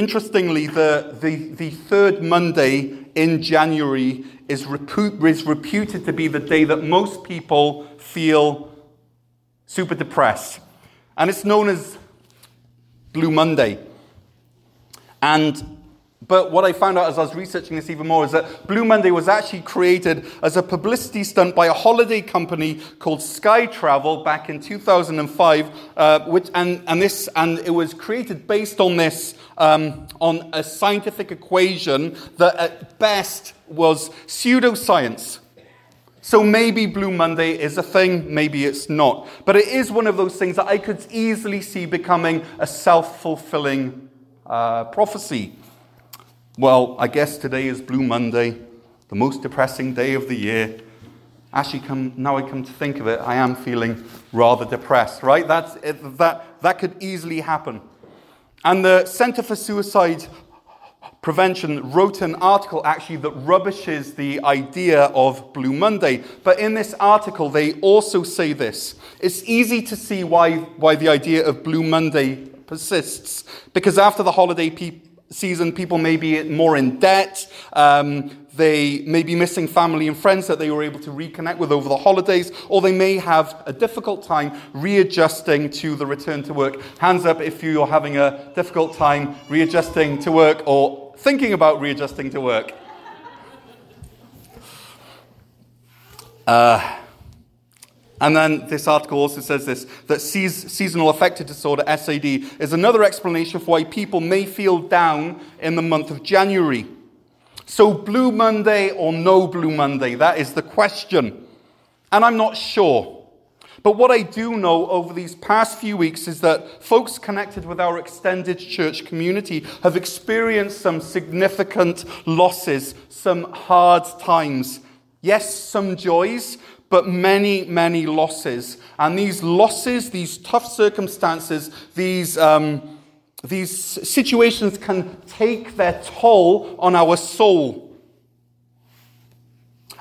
Interestingly, the, the, the third Monday in January is, is reputed to be the day that most people feel super depressed. And it's known as Blue Monday. And but what I found out as I was researching this even more is that Blue Monday was actually created as a publicity stunt by a holiday company called Sky Travel back in 2005, uh, which, and, and, this, and it was created based on this, um, on a scientific equation that at best was pseudoscience. So maybe Blue Monday is a thing, maybe it's not. But it is one of those things that I could easily see becoming a self fulfilling uh, prophecy. Well, I guess today is Blue Monday, the most depressing day of the year. Actually, come, now I come to think of it, I am feeling rather depressed, right? That's, that, that could easily happen. And the Center for Suicide Prevention wrote an article actually that rubbishes the idea of Blue Monday. But in this article, they also say this it's easy to see why, why the idea of Blue Monday persists, because after the holiday, people season, people may be more in debt. Um, they may be missing family and friends that they were able to reconnect with over the holidays, or they may have a difficult time readjusting to the return to work. Hands up if you're having a difficult time readjusting to work or thinking about readjusting to work. Uh, and then this article also says this that seasonal affective disorder, SAD, is another explanation for why people may feel down in the month of January. So, Blue Monday or no Blue Monday? That is the question. And I'm not sure. But what I do know over these past few weeks is that folks connected with our extended church community have experienced some significant losses, some hard times. Yes, some joys, but many, many losses. And these losses, these tough circumstances, these, um, these situations can take their toll on our soul.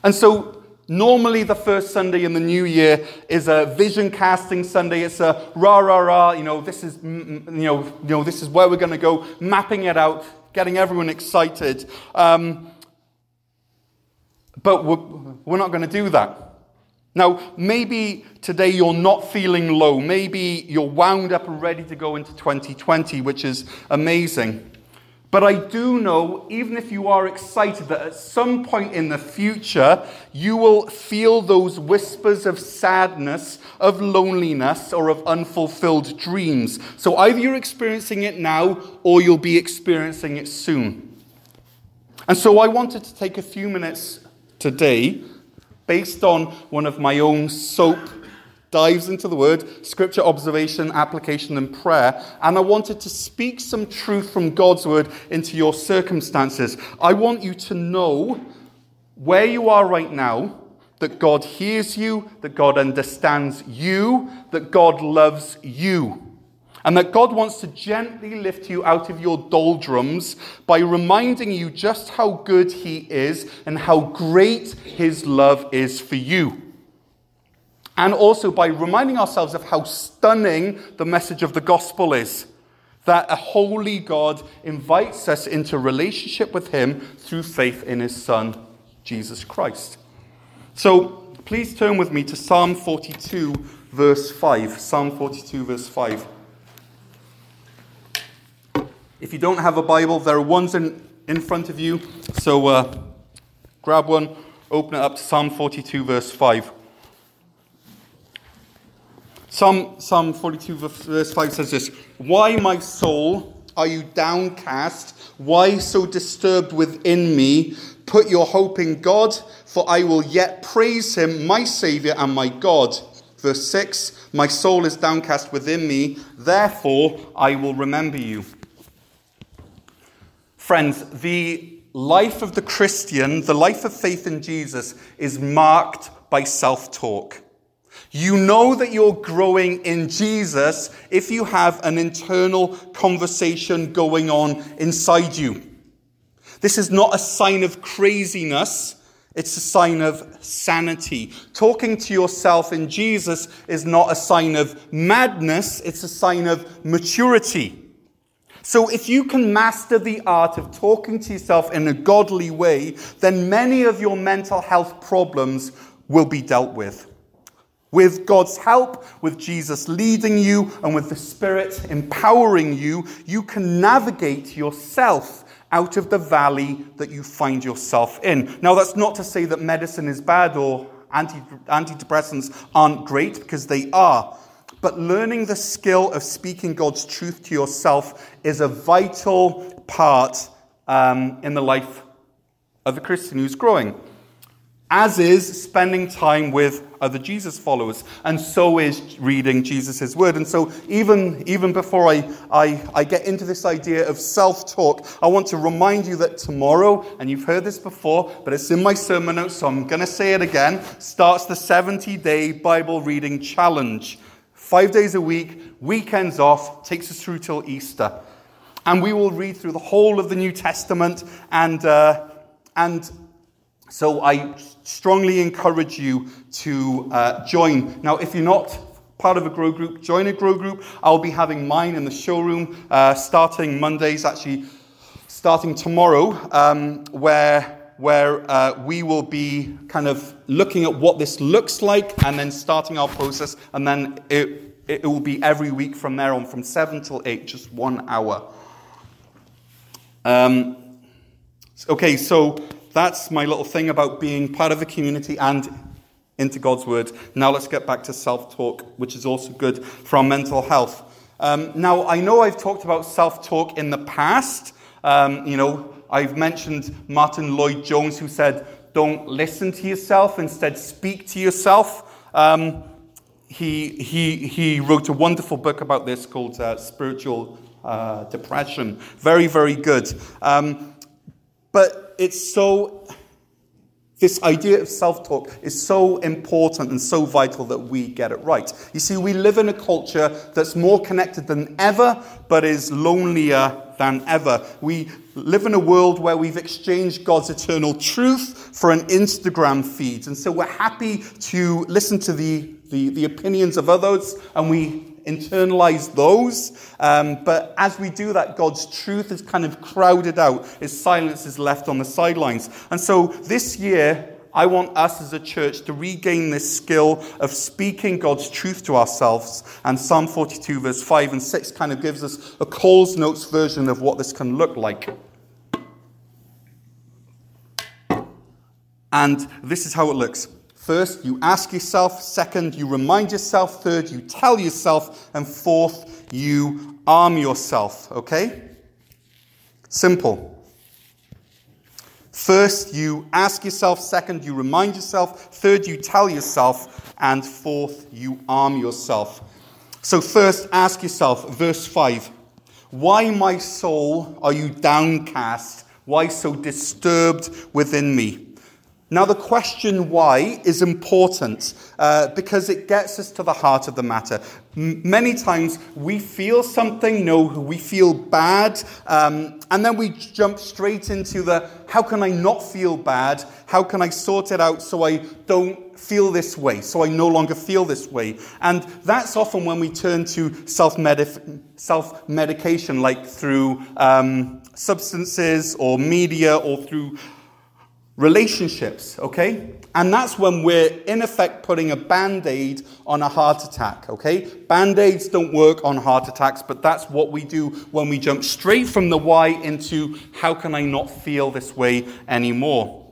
And so, Normally, the first Sunday in the new year is a vision casting Sunday. It's a rah rah rah. You know, this is you know, you know, this is where we're going to go, mapping it out, getting everyone excited. Um, but we're, we're not going to do that. Now, maybe today you're not feeling low. Maybe you're wound up and ready to go into 2020, which is amazing. But I do know, even if you are excited, that at some point in the future, you will feel those whispers of sadness, of loneliness, or of unfulfilled dreams. So either you're experiencing it now, or you'll be experiencing it soon. And so I wanted to take a few minutes today based on one of my own soap dives into the word, scripture observation, application, and prayer. And I wanted to speak some truth from God's word into your circumstances. I want you to know where you are right now, that God hears you, that God understands you, that God loves you. And that God wants to gently lift you out of your doldrums by reminding you just how good He is and how great His love is for you. And also by reminding ourselves of how stunning the message of the gospel is that a holy God invites us into relationship with Him through faith in His Son, Jesus Christ. So please turn with me to Psalm 42, verse 5. Psalm 42, verse 5. If you don't have a Bible, there are ones in, in front of you. So uh, grab one, open it up to Psalm 42, verse 5. Psalm, Psalm 42, verse 5 says this Why, my soul, are you downcast? Why so disturbed within me? Put your hope in God, for I will yet praise him, my Saviour and my God. Verse 6 My soul is downcast within me, therefore I will remember you. Friends, the life of the Christian, the life of faith in Jesus, is marked by self talk. You know that you're growing in Jesus if you have an internal conversation going on inside you. This is not a sign of craziness. It's a sign of sanity. Talking to yourself in Jesus is not a sign of madness. It's a sign of maturity. So, if you can master the art of talking to yourself in a godly way, then many of your mental health problems will be dealt with. With God's help, with Jesus leading you, and with the Spirit empowering you, you can navigate yourself out of the valley that you find yourself in. Now, that's not to say that medicine is bad or anti- antidepressants aren't great, because they are. But learning the skill of speaking God's truth to yourself is a vital part um, in the life of a Christian who's growing. As is spending time with other Jesus followers, and so is reading Jesus' word. And so, even, even before I, I, I get into this idea of self talk, I want to remind you that tomorrow, and you've heard this before, but it's in my sermon notes, so I'm going to say it again, starts the 70 day Bible reading challenge five days a week, weekends off, takes us through till Easter. And we will read through the whole of the New Testament. And, uh, and so I strongly encourage you to uh, join. Now, if you're not part of a grow group, join a grow group. I'll be having mine in the showroom uh, starting Mondays, actually starting tomorrow, um, where where uh, we will be kind of looking at what this looks like and then starting our process. And then it, it will be every week from there on, from 7 till 8, just one hour. Um, okay, so that's my little thing about being part of a community and into God's Word. Now let's get back to self talk, which is also good for our mental health. Um, now, I know I've talked about self talk in the past. Um, you know, I've mentioned Martyn Lloyd-Jones, who said, Don't listen to yourself, instead, speak to yourself. Um, he, he, he wrote a wonderful book about this called uh, Spiritual uh, Depression. Very, very good. Um, but it's so, this idea of self talk is so important and so vital that we get it right. You see, we live in a culture that's more connected than ever, but is lonelier than ever. We live in a world where we've exchanged God's eternal truth for an Instagram feed. And so we're happy to listen to the, the, the opinions of others and we internalize those. Um, but as we do that, God's truth is kind of crowded out. His silence is left on the sidelines. And so this year, I want us as a church to regain this skill of speaking God's truth to ourselves. And Psalm 42, verse 5 and 6, kind of gives us a Coles Notes version of what this can look like. And this is how it looks. First, you ask yourself. Second, you remind yourself. Third, you tell yourself. And fourth, you arm yourself. Okay? Simple. First, you ask yourself. Second, you remind yourself. Third, you tell yourself. And fourth, you arm yourself. So, first, ask yourself, verse 5 Why, my soul, are you downcast? Why so disturbed within me? Now, the question why is important uh, because it gets us to the heart of the matter. M- many times we feel something, no, we feel bad, um, and then we jump straight into the how can I not feel bad? How can I sort it out so I don't feel this way, so I no longer feel this way? And that's often when we turn to self medication, like through um, substances or media or through relationships, okay? And that's when we're, in effect, putting a band aid on a heart attack, okay? Band aids don't work on heart attacks, but that's what we do when we jump straight from the why into how can I not feel this way anymore.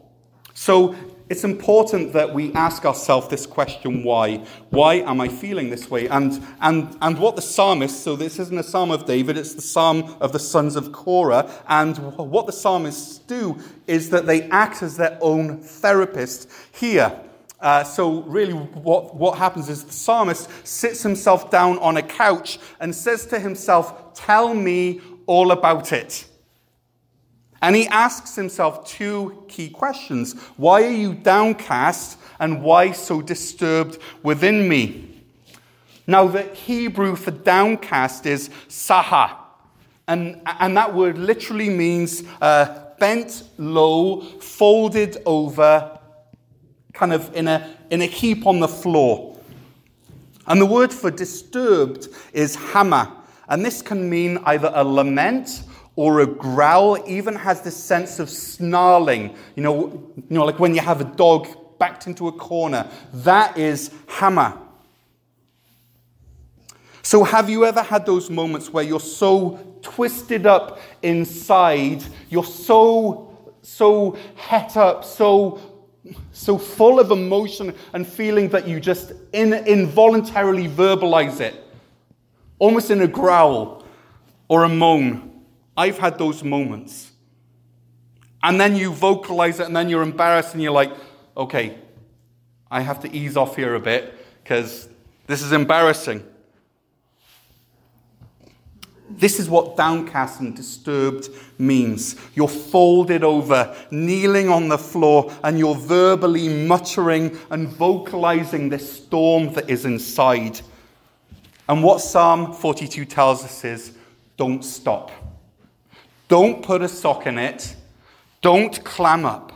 So it's important that we ask ourselves this question why? Why am I feeling this way? And, and, and what the psalmist, so this isn't a psalm of David, it's the psalm of the sons of Korah. And what the psalmists do is that they act as their own therapist here. Uh, so, really, what, what happens is the psalmist sits himself down on a couch and says to himself, Tell me all about it. And he asks himself two key questions Why are you downcast, and why so disturbed within me? Now, the Hebrew for downcast is saha, and, and that word literally means uh, bent low, folded over, kind of in a, in a heap on the floor. And the word for disturbed is hammer. And this can mean either a lament or a growl, even has this sense of snarling. You know, you know, like when you have a dog backed into a corner. That is hammer. So, have you ever had those moments where you're so twisted up inside, you're so, so het up, so, so full of emotion and feeling that you just in, involuntarily verbalize it, almost in a growl or a moan? I've had those moments. And then you vocalize it, and then you're embarrassed, and you're like, okay, I have to ease off here a bit because this is embarrassing. This is what downcast and disturbed means. You're folded over, kneeling on the floor, and you're verbally muttering and vocalizing this storm that is inside. And what Psalm 42 tells us is don't stop. Don't put a sock in it. Don't clam up.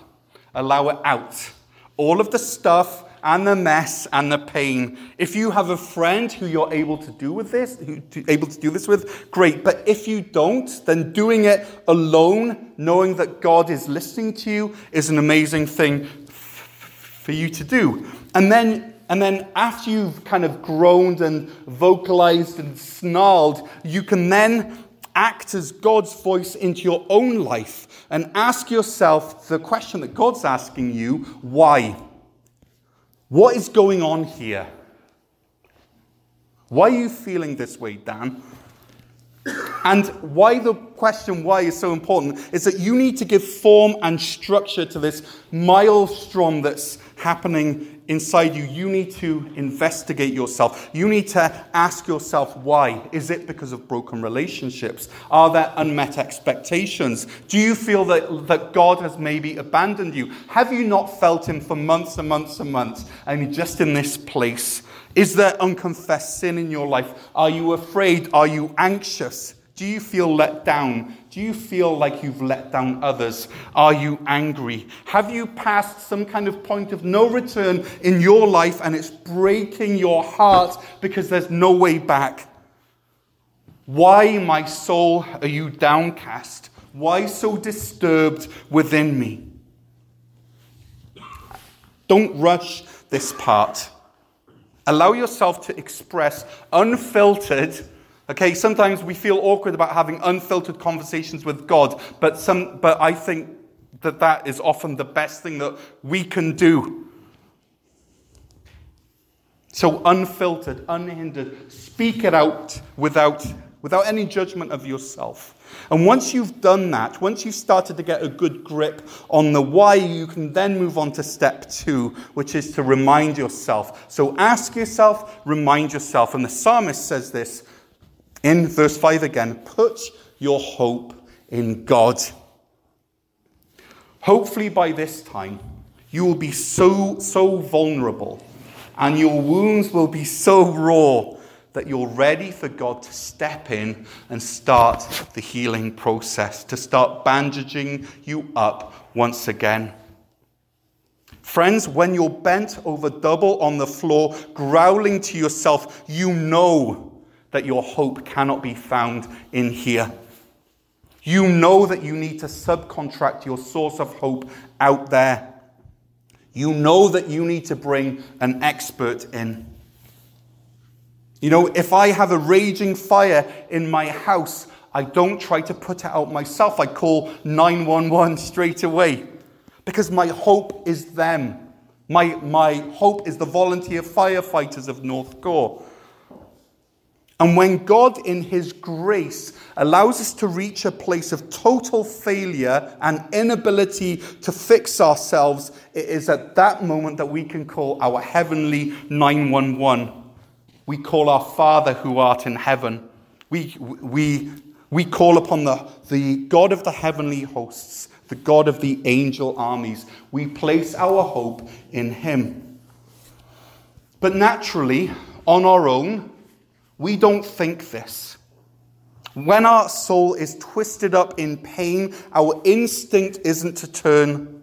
Allow it out. All of the stuff and the mess and the pain. If you have a friend who you're able to do with this, who, able to do this with, great. But if you don't, then doing it alone, knowing that God is listening to you, is an amazing thing for you to do. And then, and then after you've kind of groaned and vocalized and snarled, you can then act as God's voice into your own life and ask yourself the question that God's asking you why? What is going on here? Why are you feeling this way, Dan? And why the question why is so important is that you need to give form and structure to this maelstrom that's happening inside you. You need to investigate yourself. You need to ask yourself why. Is it because of broken relationships? Are there unmet expectations? Do you feel that, that God has maybe abandoned you? Have you not felt Him for months and months and months and just in this place? Is there unconfessed sin in your life? Are you afraid? Are you anxious? Do you feel let down? Do you feel like you've let down others? Are you angry? Have you passed some kind of point of no return in your life and it's breaking your heart because there's no way back? Why, my soul, are you downcast? Why so disturbed within me? Don't rush this part. Allow yourself to express unfiltered Okay, sometimes we feel awkward about having unfiltered conversations with God, but, some, but I think that that is often the best thing that we can do. So, unfiltered, unhindered, speak it out without, without any judgment of yourself. And once you've done that, once you've started to get a good grip on the why, you can then move on to step two, which is to remind yourself. So, ask yourself, remind yourself. And the psalmist says this in verse 5 again, put your hope in God. Hopefully, by this time, you will be so, so vulnerable and your wounds will be so raw that you're ready for God to step in and start the healing process, to start bandaging you up once again. Friends, when you're bent over double on the floor, growling to yourself, you know that your hope cannot be found in here. You know that you need to subcontract your source of hope out there. You know that you need to bring an expert in. You know, if I have a raging fire in my house, I don't try to put it out myself. I call 911 straight away because my hope is them. My, my hope is the volunteer firefighters of North Gore. And when God, in His grace, allows us to reach a place of total failure and inability to fix ourselves, it is at that moment that we can call our heavenly 911. We call our Father who art in heaven. We, we, we call upon the, the God of the heavenly hosts, the God of the angel armies. We place our hope in Him. But naturally, on our own, we don't think this. When our soul is twisted up in pain, our instinct isn't to turn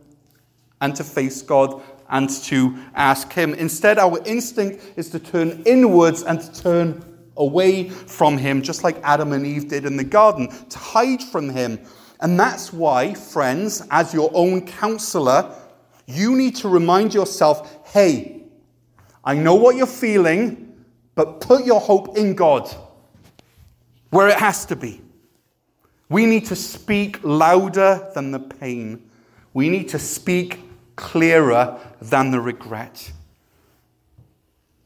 and to face God and to ask Him. Instead, our instinct is to turn inwards and to turn away from him, just like Adam and Eve did in the garden, to hide from him. And that's why, friends, as your own counselor, you need to remind yourself hey, I know what you're feeling, but put your hope in God where it has to be. We need to speak louder than the pain. We need to speak clearer than the regret.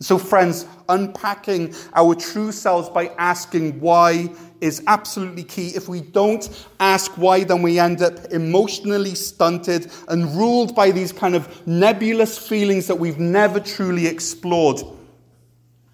So, friends, unpacking our true selves by asking why is absolutely key. If we don't ask why, then we end up emotionally stunted and ruled by these kind of nebulous feelings that we've never truly explored.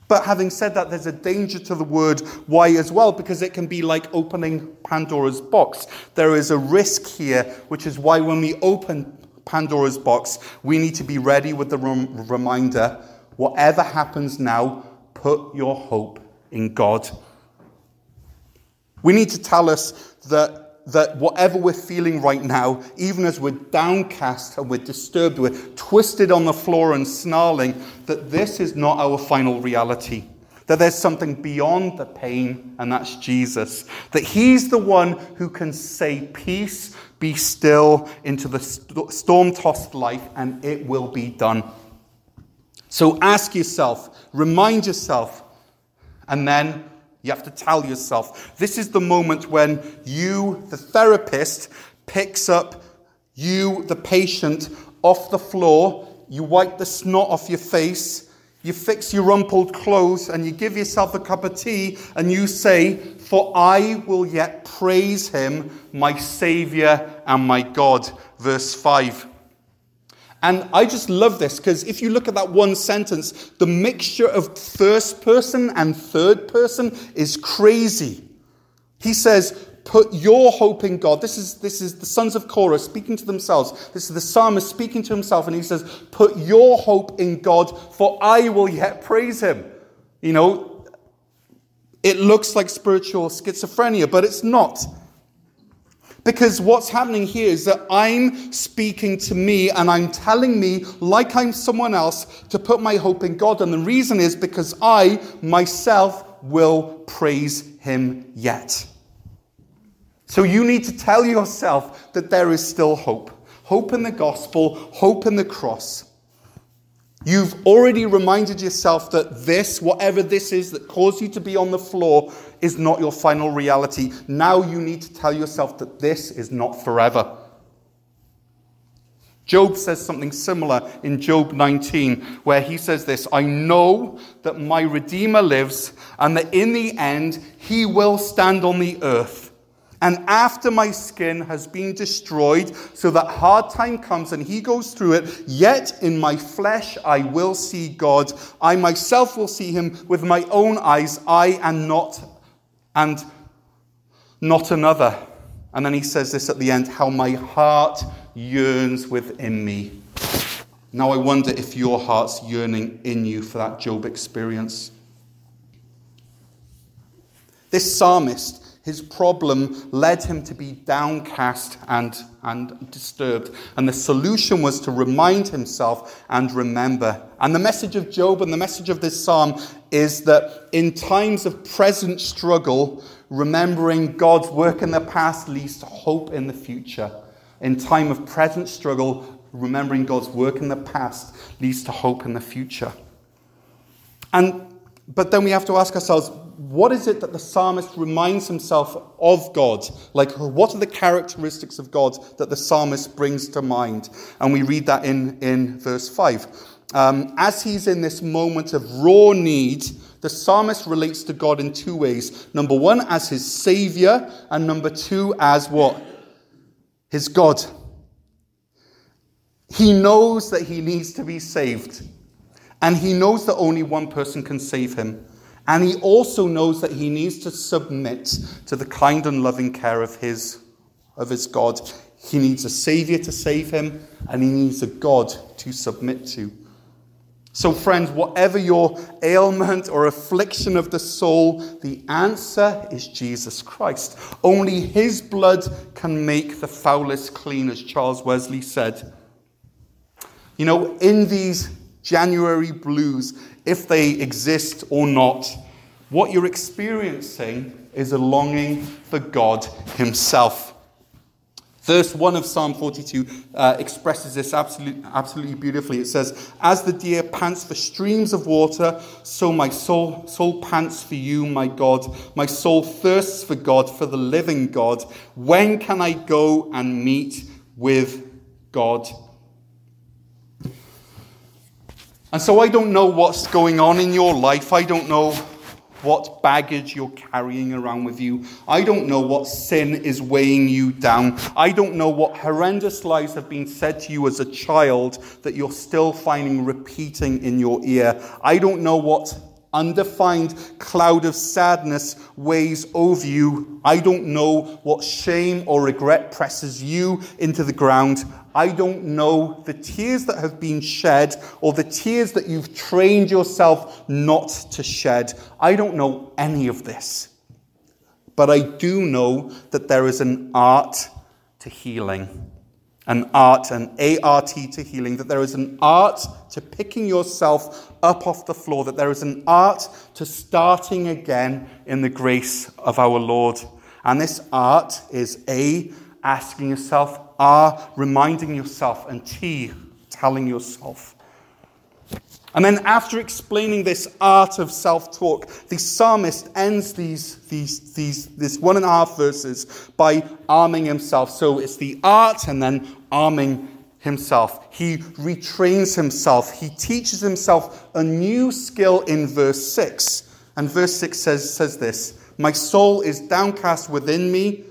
But having said that, there's a danger to the word why as well, because it can be like opening Pandora's box. There is a risk here, which is why when we open Pandora's box, we need to be ready with the rem- reminder whatever happens now, put your hope in God. We need to tell us that that whatever we're feeling right now, even as we're downcast and we're disturbed, we're twisted on the floor and snarling, that this is not our final reality. That there's something beyond the pain, and that's Jesus. That He's the one who can say, Peace, be still, into the storm tossed life, and it will be done. So ask yourself, remind yourself, and then you have to tell yourself. This is the moment when you, the therapist, picks up you, the patient, off the floor. You wipe the snot off your face. You fix your rumpled clothes and you give yourself a cup of tea and you say, For I will yet praise him, my Savior and my God. Verse 5. And I just love this because if you look at that one sentence, the mixture of first person and third person is crazy. He says, Put your hope in God. This is, this is the sons of Korah speaking to themselves. This is the psalmist speaking to himself, and he says, Put your hope in God, for I will yet praise him. You know, it looks like spiritual schizophrenia, but it's not. Because what's happening here is that I'm speaking to me and I'm telling me, like I'm someone else, to put my hope in God. And the reason is because I myself will praise Him yet. So you need to tell yourself that there is still hope hope in the gospel, hope in the cross. You've already reminded yourself that this, whatever this is that caused you to be on the floor, is not your final reality. Now you need to tell yourself that this is not forever. Job says something similar in Job 19, where he says this I know that my Redeemer lives, and that in the end he will stand on the earth. And after my skin has been destroyed, so that hard time comes and he goes through it, yet in my flesh I will see God. I myself will see him with my own eyes, I and not and not another. And then he says this at the end, how my heart yearns within me. Now I wonder if your heart's yearning in you for that Job experience. This psalmist his problem led him to be downcast and, and disturbed. And the solution was to remind himself and remember. And the message of Job and the message of this psalm is that in times of present struggle, remembering God's work in the past leads to hope in the future. In time of present struggle, remembering God's work in the past leads to hope in the future. And but then we have to ask ourselves what is it that the psalmist reminds himself of God? Like, what are the characteristics of God that the psalmist brings to mind? And we read that in, in verse 5. Um, as he's in this moment of raw need, the psalmist relates to God in two ways. Number one, as his savior, and number two, as what? His God. He knows that he needs to be saved, and he knows that only one person can save him. And he also knows that he needs to submit to the kind and loving care of his, of his God. He needs a Savior to save him, and he needs a God to submit to. So, friends, whatever your ailment or affliction of the soul, the answer is Jesus Christ. Only his blood can make the foulest clean, as Charles Wesley said. You know, in these January blues, if they exist or not, What you're experiencing is a longing for God Himself. Verse 1 of Psalm 42 uh, expresses this absolutely, absolutely beautifully. It says, As the deer pants for streams of water, so my soul, soul pants for you, my God. My soul thirsts for God, for the living God. When can I go and meet with God? And so I don't know what's going on in your life. I don't know what baggage you're carrying around with you. I don't know what sin is weighing you down. I don't know what horrendous lies have been said to you as a child that you're still finding repeating in your ear. I don't know what undefined cloud of sadness weighs over you. I don't know what shame or regret presses you into the ground. I don't know the tears that have been shed or the tears that you've trained yourself not to shed. I don't know any of this. But I do know that there is an art to healing an art, an ART to healing, that there is an art to picking yourself up off the floor, that there is an art to starting again in the grace of our Lord. And this art is A, asking yourself, R, reminding yourself, and T, telling yourself. And then, after explaining this art of self talk, the psalmist ends these, these, these, this one and a half verses by arming himself. So it's the art and then arming himself. He retrains himself. He teaches himself a new skill in verse 6. And verse 6 says, says this My soul is downcast within me.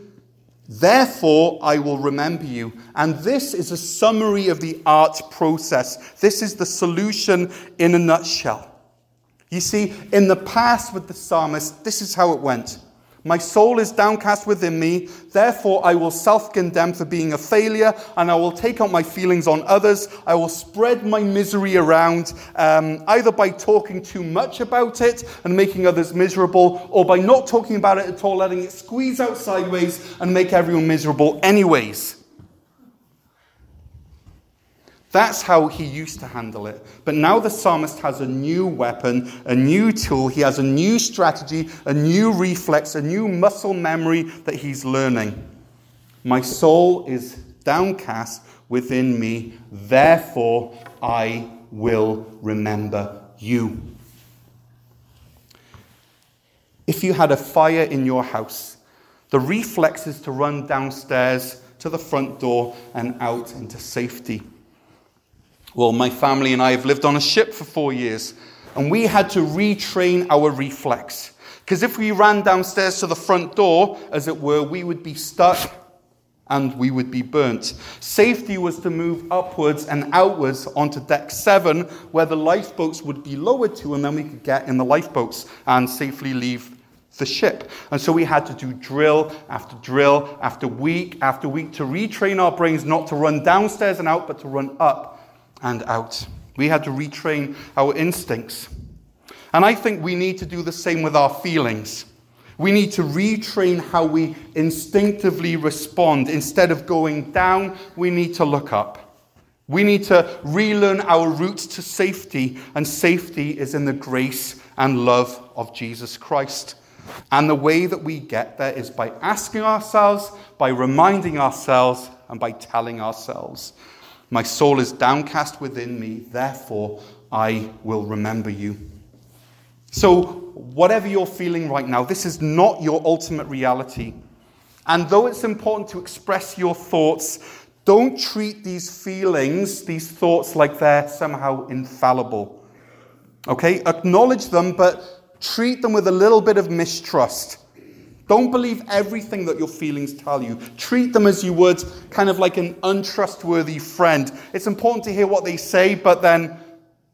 Therefore, I will remember you. And this is a summary of the art process. This is the solution in a nutshell. You see, in the past with the psalmist, this is how it went. My soul is downcast within me. Therefore, I will self condemn for being a failure, and I will take out my feelings on others. I will spread my misery around, um, either by talking too much about it and making others miserable, or by not talking about it at all, letting it squeeze out sideways and make everyone miserable, anyways. That's how he used to handle it. But now the psalmist has a new weapon, a new tool. He has a new strategy, a new reflex, a new muscle memory that he's learning. My soul is downcast within me, therefore I will remember you. If you had a fire in your house, the reflex is to run downstairs to the front door and out into safety. Well, my family and I have lived on a ship for four years, and we had to retrain our reflex. Because if we ran downstairs to the front door, as it were, we would be stuck and we would be burnt. Safety was to move upwards and outwards onto deck seven, where the lifeboats would be lowered to, and then we could get in the lifeboats and safely leave the ship. And so we had to do drill after drill after week after week to retrain our brains not to run downstairs and out, but to run up and out. We had to retrain our instincts. And I think we need to do the same with our feelings. We need to retrain how we instinctively respond. Instead of going down, we need to look up. We need to relearn our route to safety, and safety is in the grace and love of Jesus Christ. And the way that we get there is by asking ourselves, by reminding ourselves, and by telling ourselves. My soul is downcast within me, therefore I will remember you. So, whatever you're feeling right now, this is not your ultimate reality. And though it's important to express your thoughts, don't treat these feelings, these thoughts, like they're somehow infallible. Okay? Acknowledge them, but treat them with a little bit of mistrust. Don't believe everything that your feelings tell you. Treat them as you would kind of like an untrustworthy friend. It's important to hear what they say, but then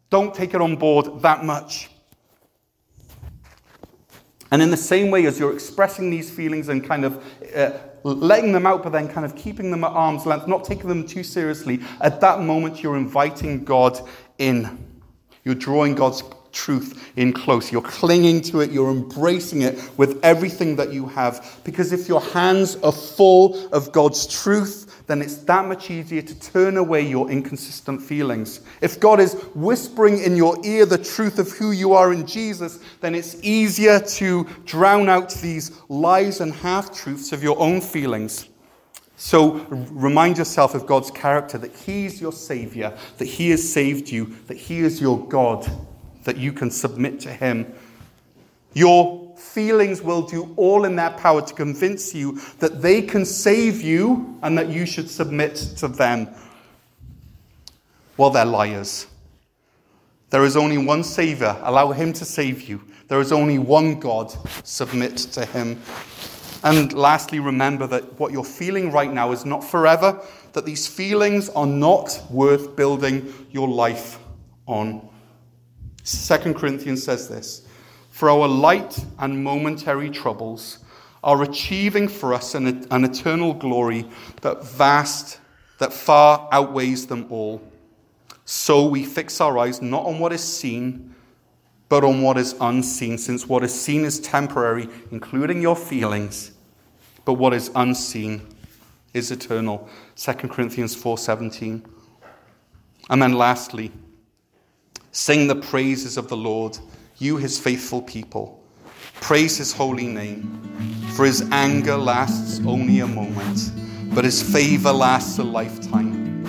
don't take it on board that much. And in the same way as you're expressing these feelings and kind of uh, letting them out, but then kind of keeping them at arm's length, not taking them too seriously, at that moment you're inviting God in. You're drawing God's truth in close. You're clinging to it, you're embracing it with everything that you have. Because if your hands are full of God's truth, then it's that much easier to turn away your inconsistent feelings. If God is whispering in your ear the truth of who you are in Jesus, then it's easier to drown out these lies and half truths of your own feelings. So remind yourself of God's character that He's your Savior, that He has saved you, that He is your God, that you can submit to Him. Your feelings will do all in their power to convince you that they can save you and that you should submit to them. Well, they're liars. There is only one Savior. Allow Him to save you. There is only one God. Submit to Him. And lastly, remember that what you're feeling right now is not forever, that these feelings are not worth building your life on. Second Corinthians says this For our light and momentary troubles are achieving for us an, an eternal glory that vast, that far outweighs them all. So we fix our eyes not on what is seen, but on what is unseen, since what is seen is temporary, including your feelings but what is unseen is eternal. 2 Corinthians 4:17. And then lastly, sing the praises of the Lord, you his faithful people. Praise his holy name, for his anger lasts only a moment, but his favor lasts a lifetime.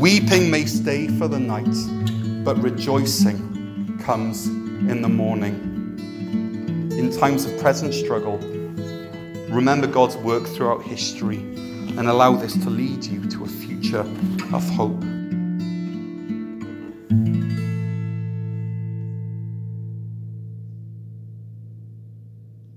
Weeping may stay for the night, but rejoicing comes in the morning. In times of present struggle, Remember God's work throughout history and allow this to lead you to a future of hope.